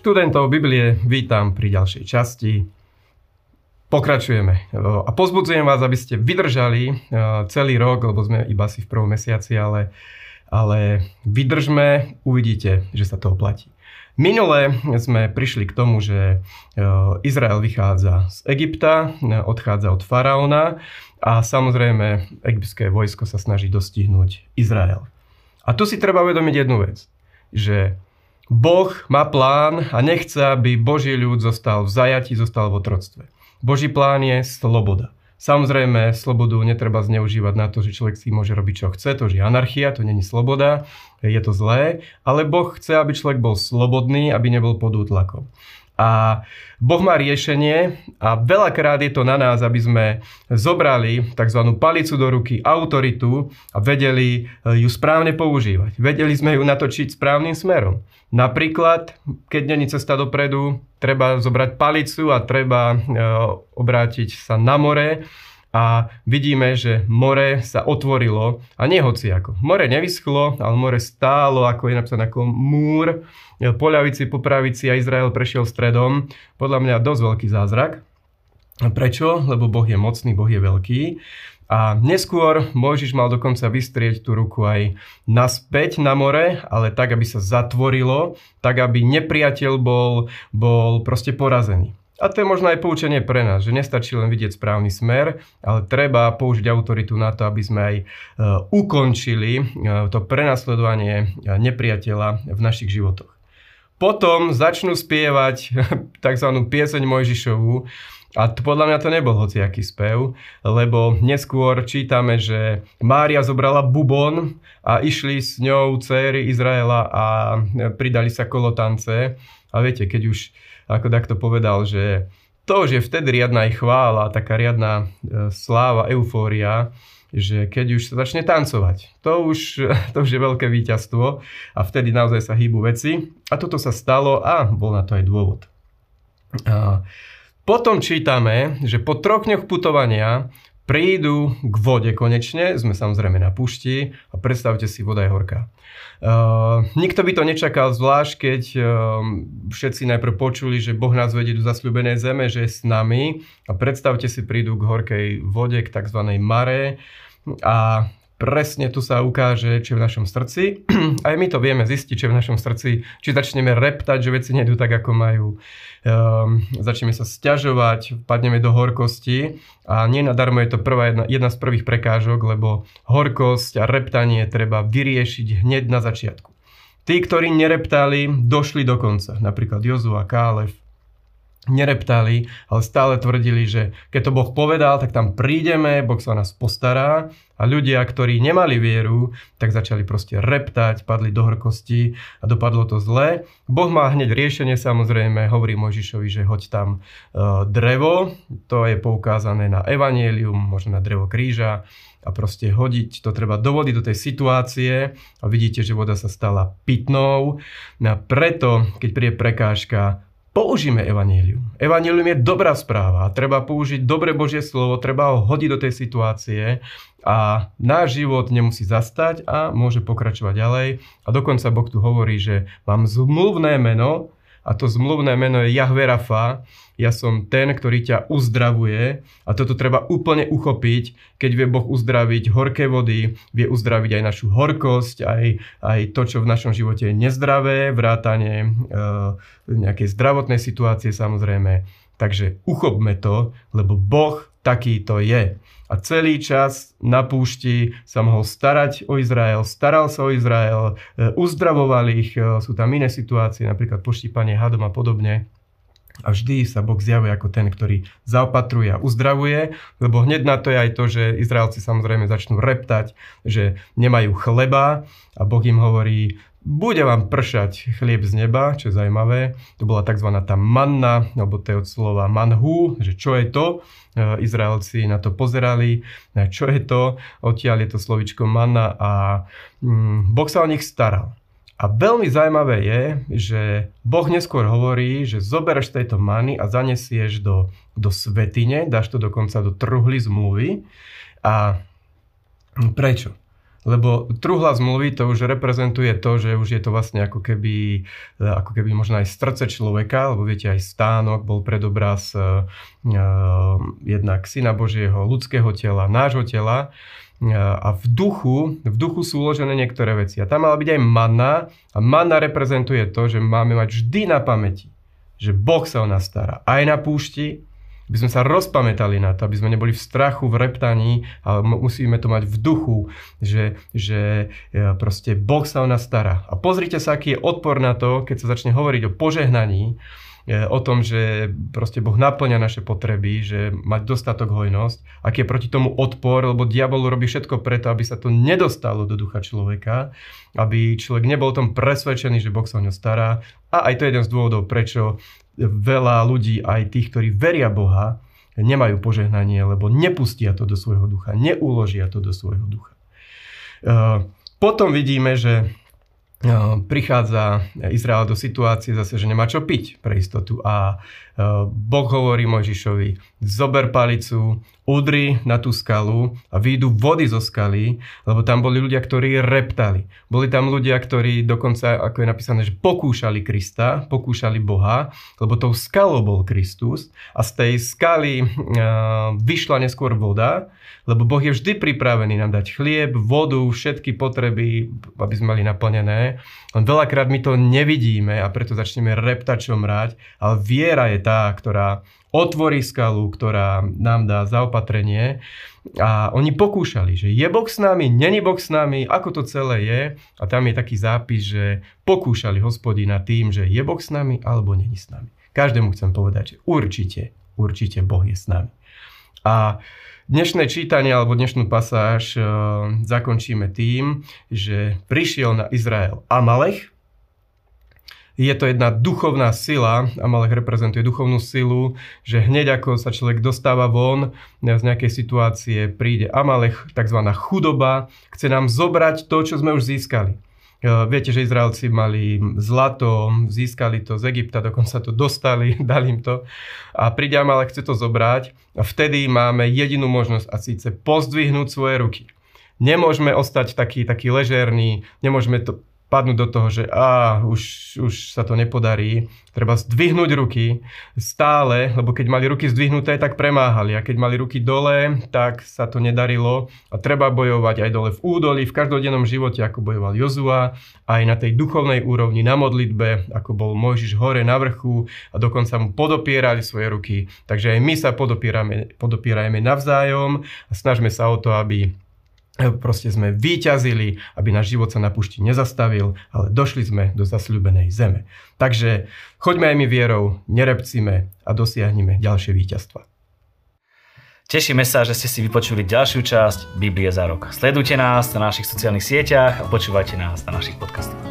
Študentov Biblie vítam pri ďalšej časti. Pokračujeme a pozbudzujem vás, aby ste vydržali e, celý rok, lebo sme iba si v prvom mesiaci, ale, ale vydržme, uvidíte, že sa to oplatí. Minule sme prišli k tomu, že e, Izrael vychádza z Egypta, e, odchádza od faraóna a samozrejme egyptské vojsko sa snaží dostihnúť Izrael. A tu si treba uvedomiť jednu vec, že Boh má plán a nechce, aby Boží ľud zostal v zajati, zostal v otroctve. Boží plán je sloboda. Samozrejme, slobodu netreba zneužívať na to, že človek si môže robiť, čo chce, to je anarchia, to není sloboda, je to zlé, ale Boh chce, aby človek bol slobodný, aby nebol pod útlakom. A Boh má riešenie a veľakrát je to na nás, aby sme zobrali tzv. palicu do ruky, autoritu a vedeli eh, ju správne používať. Vedeli sme ju natočiť správnym smerom. Napríklad, keď není cesta dopredu, treba zobrať palicu a treba eh, obrátiť sa na more a vidíme, že more sa otvorilo a nie hoci ako. More nevyschlo, ale more stálo, ako je napísané ako múr, po ľavici, po pravici a Izrael prešiel stredom. Podľa mňa dosť veľký zázrak. Prečo? Lebo Boh je mocný, Boh je veľký. A neskôr Mojžiš mal dokonca vystrieť tú ruku aj naspäť na more, ale tak, aby sa zatvorilo, tak, aby nepriateľ bol, bol proste porazený. A to je možno aj poučenie pre nás, že nestačí len vidieť správny smer, ale treba použiť autoritu na to, aby sme aj e, ukončili e, to prenasledovanie e, nepriateľa v našich životoch. Potom začnú spievať tzv. pieseň Mojžišovú, a to, podľa mňa to nebol hociaký spev, lebo neskôr čítame, že Mária zobrala bubon a išli s ňou céry Izraela a pridali sa kolotance. A viete, keď už ako takto povedal, že to už je vtedy riadna ich chvála, taká riadna e, sláva, eufória, že keď už sa začne tancovať, to už, to už je veľké víťazstvo a vtedy naozaj sa hýbu veci. A toto sa stalo a bol na to aj dôvod. A potom čítame, že po troch dňoch putovania prídu k vode konečne, sme samozrejme na pušti a predstavte si, voda je horká. Uh, nikto by to nečakal, zvlášť keď uh, všetci najprv počuli, že Boh nás vedie do zasľubenej zeme, že je s nami a predstavte si, prídu k horkej vode, k tzv. mare a presne tu sa ukáže, je v našom srdci. Aj my to vieme zistiť, je v našom srdci. Či začneme reptať, že veci nedú tak, ako majú. Um, začneme sa stiažovať, padneme do horkosti a nie nadarmo je to prvá jedna, jedna z prvých prekážok, lebo horkosť a reptanie treba vyriešiť hneď na začiatku. Tí, ktorí nereptali, došli do konca. Napríklad Jozu a Kálev nereptali, ale stále tvrdili, že keď to Boh povedal, tak tam prídeme, Boh sa o nás postará a ľudia, ktorí nemali vieru, tak začali proste reptať, padli do horkosti a dopadlo to zle. Boh má hneď riešenie samozrejme, hovorí Mojžišovi, že hoď tam uh, drevo, to je poukázané na evanielium, možno na drevo kríža a proste hodiť to treba do vody, do tej situácie a vidíte, že voda sa stala pitnou. A preto, keď príde prekážka, použijeme evanílium. Evanílium je dobrá správa. Treba použiť dobre Božie slovo, treba ho hodiť do tej situácie a náš život nemusí zastať a môže pokračovať ďalej. A dokonca Boh tu hovorí, že mám zmluvné meno, a to zmluvné meno je Jahve Rafa. Ja som ten, ktorý ťa uzdravuje a toto treba úplne uchopiť, keď vie Boh uzdraviť horké vody, vie uzdraviť aj našu horkosť, aj, aj to, čo v našom živote je nezdravé, vrátanie e, nejakej zdravotnej situácie samozrejme. Takže uchopme to, lebo Boh taký to je. A celý čas na púšti sa mohol starať o Izrael, staral sa o Izrael, e, uzdravoval ich, e, sú tam iné situácie, napríklad poštípanie hadom a podobne. A vždy sa Boh zjavuje ako ten, ktorý zaopatruje a uzdravuje, lebo hneď na to je aj to, že Izraelci samozrejme začnú reptať, že nemajú chleba a Boh im hovorí, bude vám pršať chlieb z neba, čo je zaujímavé. To bola tzv. tá manna, alebo to je od slova manhu, že čo je to. E, Izraelci na to pozerali, e, čo je to. Odtiaľ je to slovičko manna a mm, Boh sa o nich staral. A veľmi zaujímavé je, že Boh neskôr hovorí, že zoberieš tejto many a zanesieš do, do svetine, dáš to dokonca do truhly zmluvy. A prečo? Lebo truhla zmluvy to už reprezentuje to, že už je to vlastne ako keby, e, ako keby možno aj srdce človeka, lebo viete, aj stánok bol predobraz uh, jednak Syna Božieho, ľudského tela, nášho tela. A v duchu, v duchu sú uložené niektoré veci. A tam mala byť aj manna. A manna reprezentuje to, že máme mať vždy na pamäti, že Boh sa o nás stará. Aj na púšti, aby sme sa rozpamätali na to, aby sme neboli v strachu, v reptaní, ale musíme to mať v duchu, že, že e, proste Boh sa o nás stará. A pozrite sa, aký je odpor na to, keď sa začne hovoriť o požehnaní, o tom, že proste Boh naplňa naše potreby, že mať dostatok hojnosť, aký je proti tomu odpor, lebo diabol robí všetko preto, aby sa to nedostalo do ducha človeka, aby človek nebol o tom presvedčený, že Boh sa o ňo stará. A aj to je jeden z dôvodov, prečo veľa ľudí, aj tých, ktorí veria Boha, nemajú požehnanie, lebo nepustia to do svojho ducha, neuložia to do svojho ducha. E, potom vidíme, že prichádza Izrael do situácie zase, že nemá čo piť pre istotu a Boh hovorí Mojžišovi, zober palicu, udri na tú skalu a výjdu vody zo skaly, lebo tam boli ľudia, ktorí reptali. Boli tam ľudia, ktorí dokonca, ako je napísané, že pokúšali Krista, pokúšali Boha, lebo tou skalou bol Kristus a z tej skaly vyšla neskôr voda lebo Boh je vždy pripravený nám dať chlieb, vodu, všetky potreby, aby sme mali naplnené. Len veľakrát my to nevidíme a preto začneme reptačom mrať, ale viera je tá, ktorá otvorí skalu, ktorá nám dá zaopatrenie. A oni pokúšali, že je Boh s nami, není Boh s nami, ako to celé je. A tam je taký zápis, že pokúšali hospodina tým, že je Boh s nami alebo není s nami. Každému chcem povedať, že určite, určite Boh je s nami. A Dnešné čítanie alebo dnešnú pasáž e, zakončíme tým, že prišiel na Izrael Amalech. Je to jedna duchovná sila, Amalech reprezentuje duchovnú silu, že hneď ako sa človek dostáva von z nejakej situácie, príde Amalech, tzv. chudoba, chce nám zobrať to, čo sme už získali. Viete, že Izraelci mali zlato, získali to z Egypta, dokonca to dostali, dali im to. A príde ale chce to zobrať a vtedy máme jedinú možnosť a síce pozdvihnúť svoje ruky. Nemôžeme ostať taký, taký ležerný, nemôžeme to padnúť do toho, že á, už, už sa to nepodarí. Treba zdvihnúť ruky stále, lebo keď mali ruky zdvihnuté, tak premáhali. A keď mali ruky dole, tak sa to nedarilo. A treba bojovať aj dole v údoli, v každodennom živote, ako bojoval Jozua, aj na tej duchovnej úrovni, na modlitbe, ako bol Mojžiš hore na vrchu a dokonca mu podopierali svoje ruky. Takže aj my sa podopierame, podopierajme navzájom a snažme sa o to, aby proste sme vyťazili, aby náš život sa na pušti nezastavil, ale došli sme do zasľúbenej zeme. Takže choďme aj my vierou, nerepcime a dosiahnime ďalšie víťazstva. Tešíme sa, že ste si vypočuli ďalšiu časť Biblie za rok. Sledujte nás na našich sociálnych sieťach a počúvajte nás na našich podcastoch.